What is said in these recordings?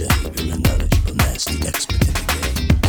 You're another triple nasty ex game.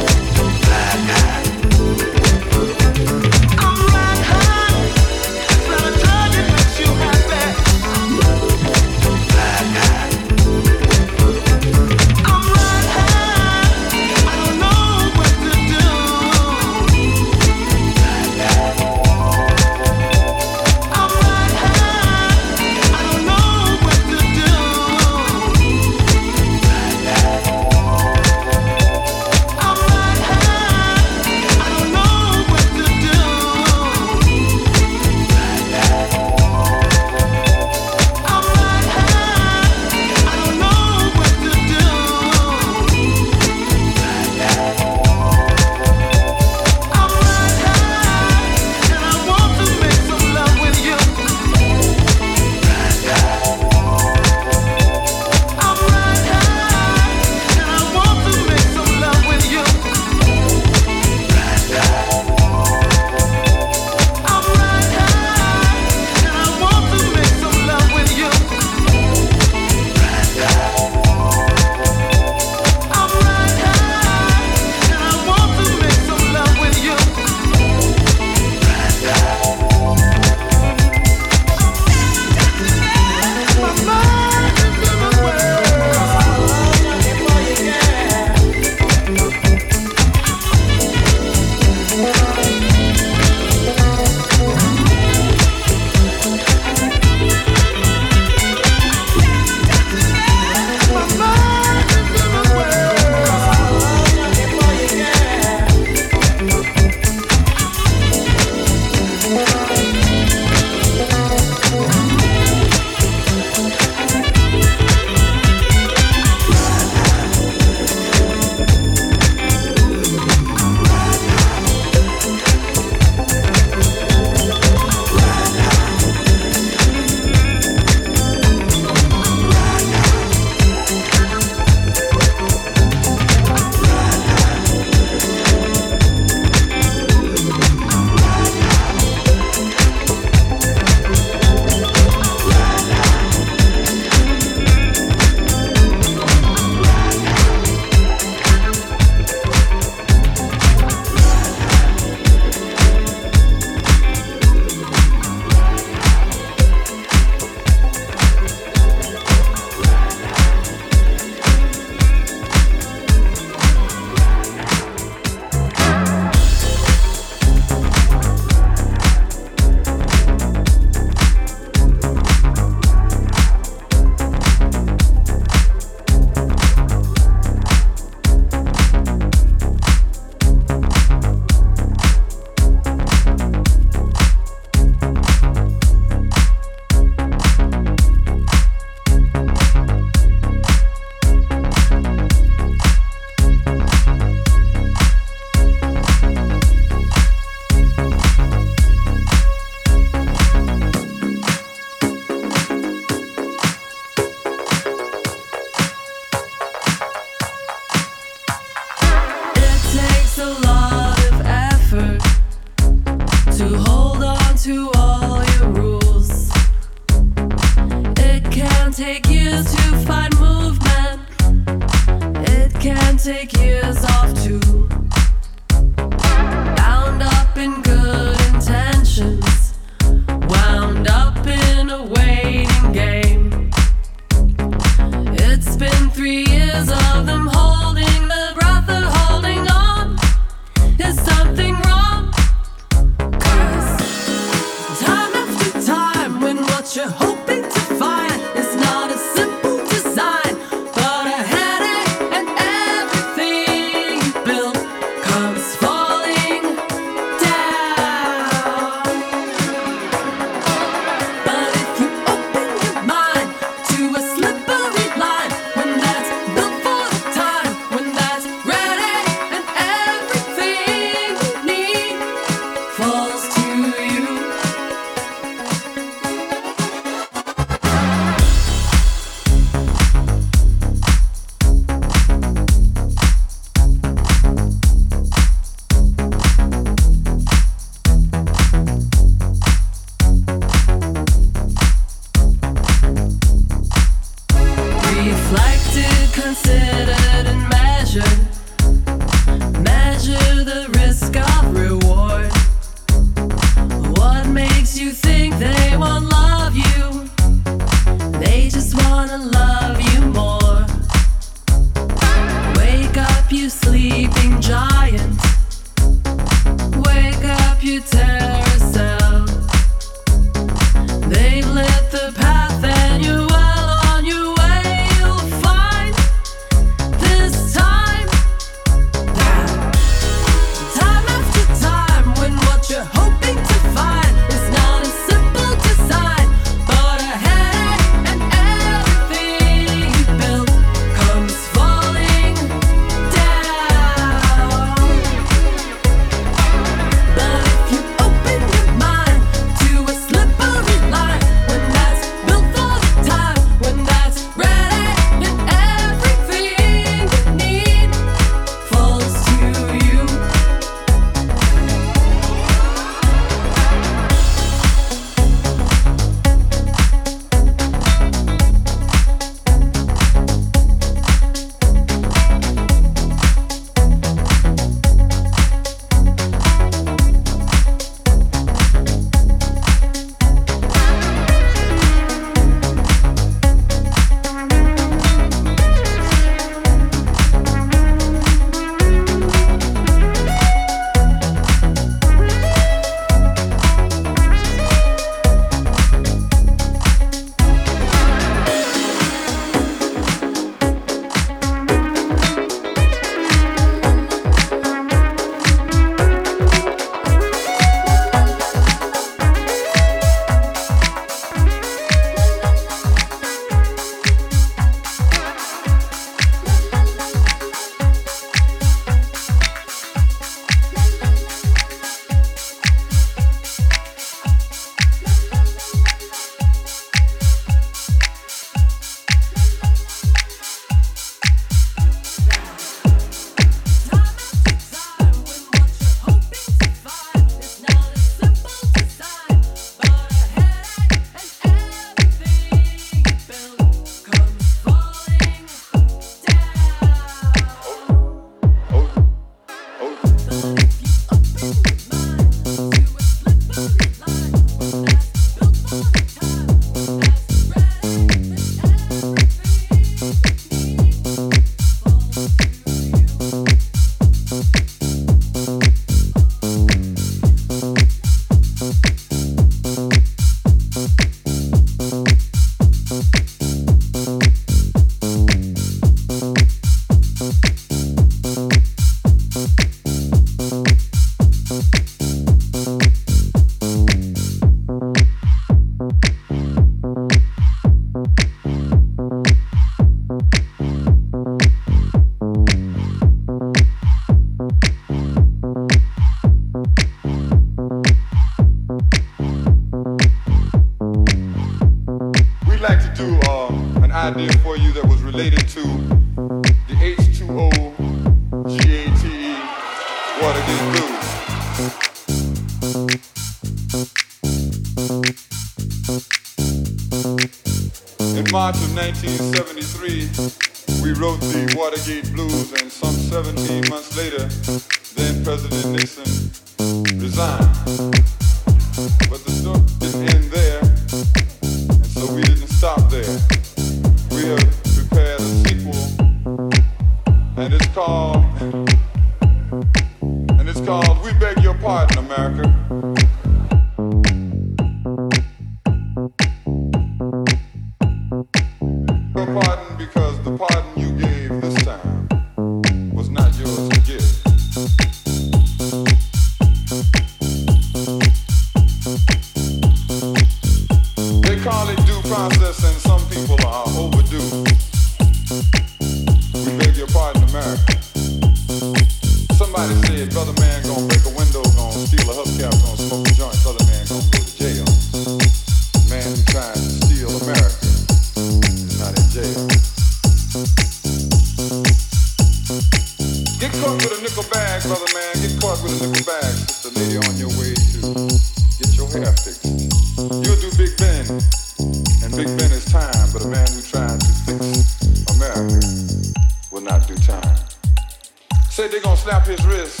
Said they're gonna snap his wrist.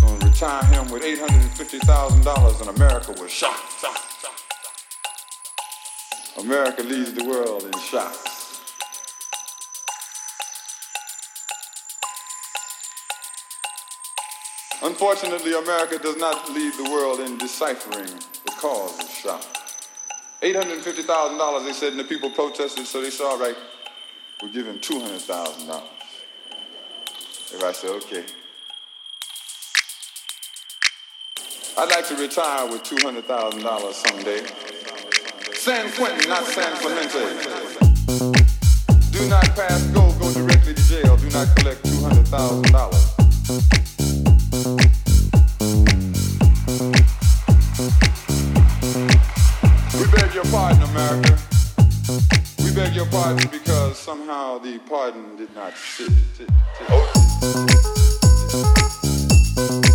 Gonna retire him with $850,000 and America was shocked. America leads the world in shocks. Unfortunately, America does not lead the world in deciphering the cause of shock. $850,000 they said, and the people protested, so they saw, right, we're giving $200,000. If I say, okay. I'd like to retire with $200,000 someday. San Quentin, not San Clemente. Do not pass go, go directly to jail. Do not collect $200,000. Your pardon mm. because somehow the pardon did not sit. sit, sit. talking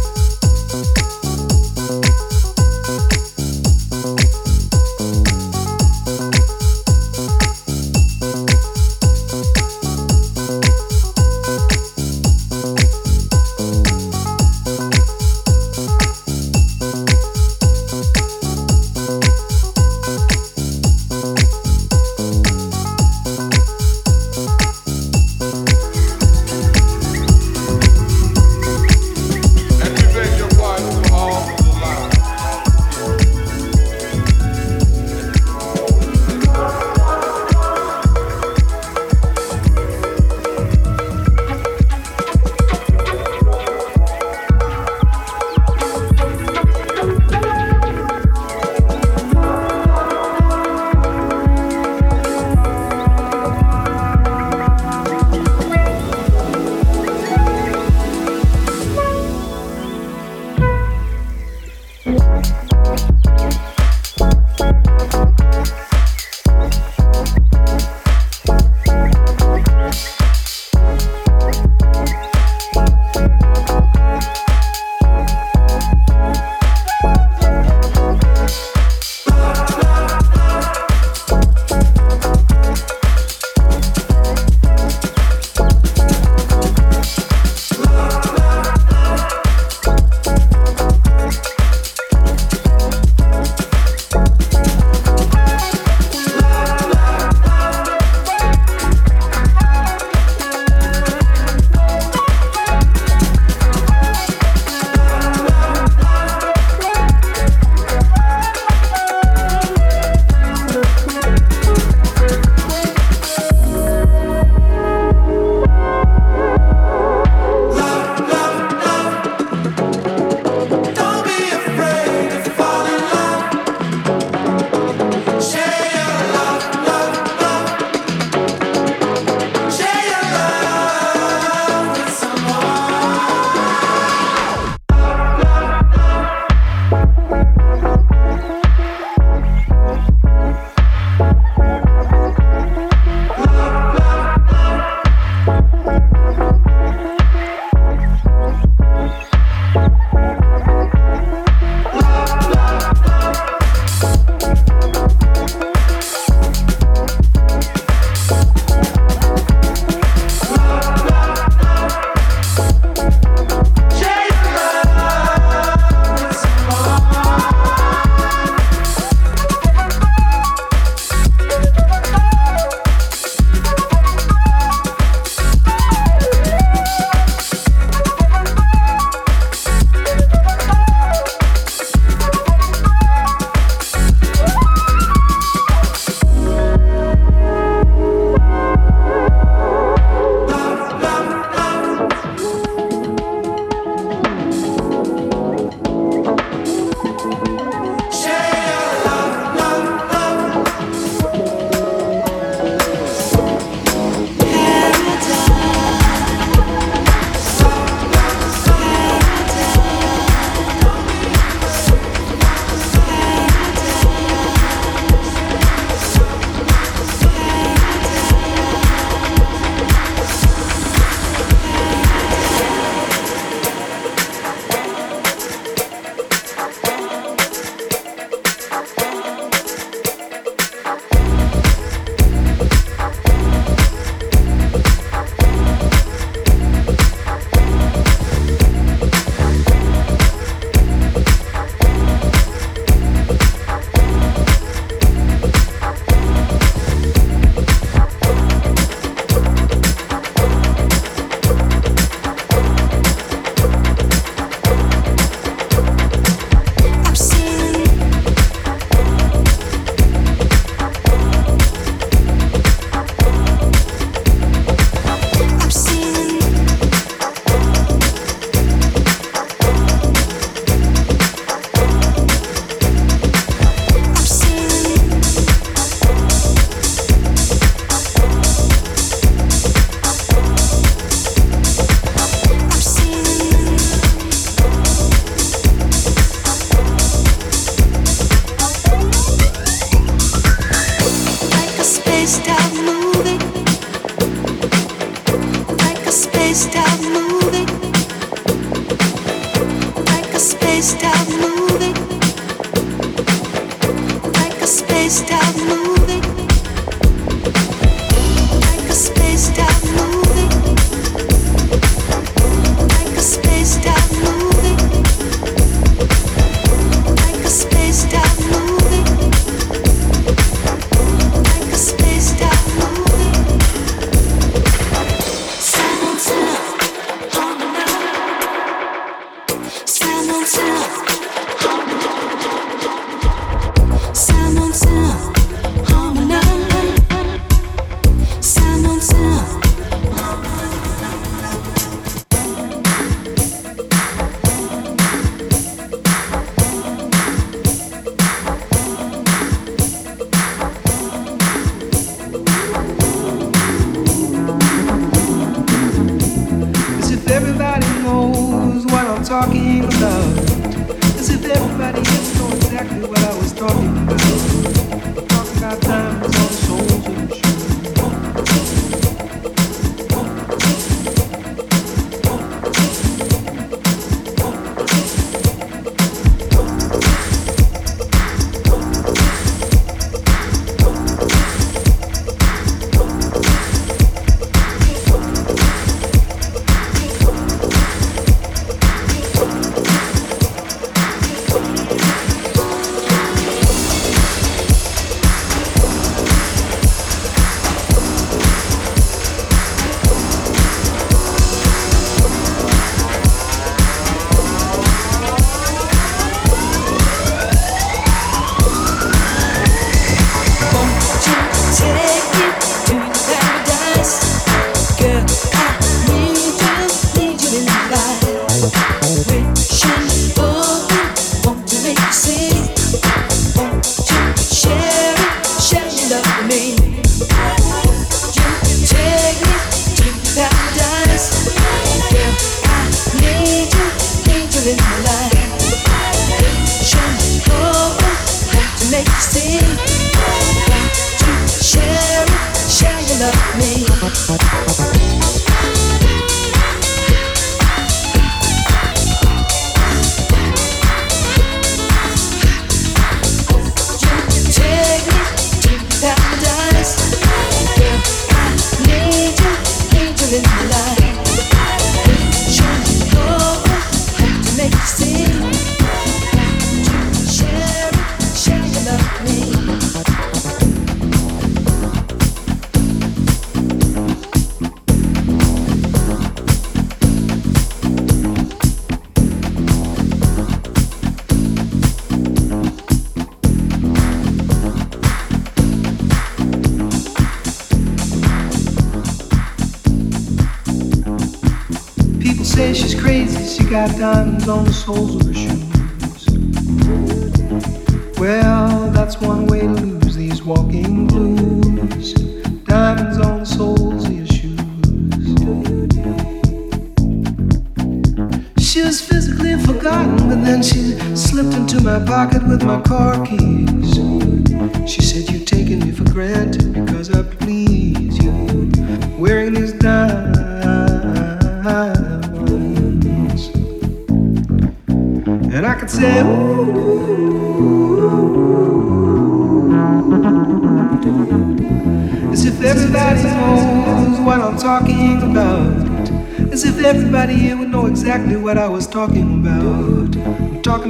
got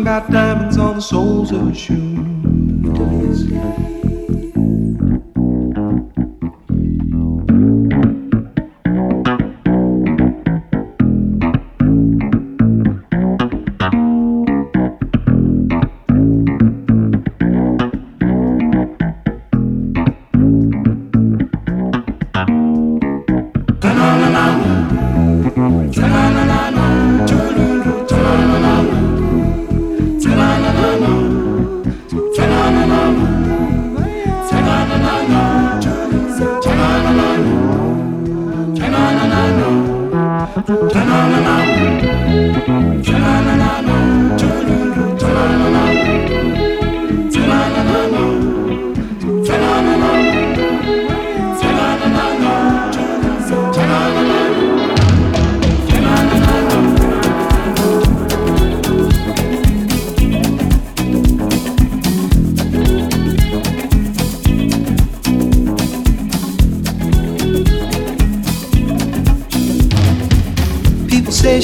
About diamonds on the soles of her shoes.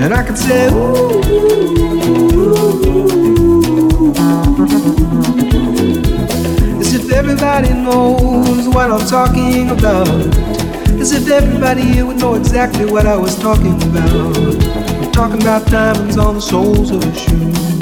And I could say, ooh, as if everybody knows what I'm talking about. As if everybody here would know exactly what I was talking about. I'm talking about diamonds on the soles of shoes.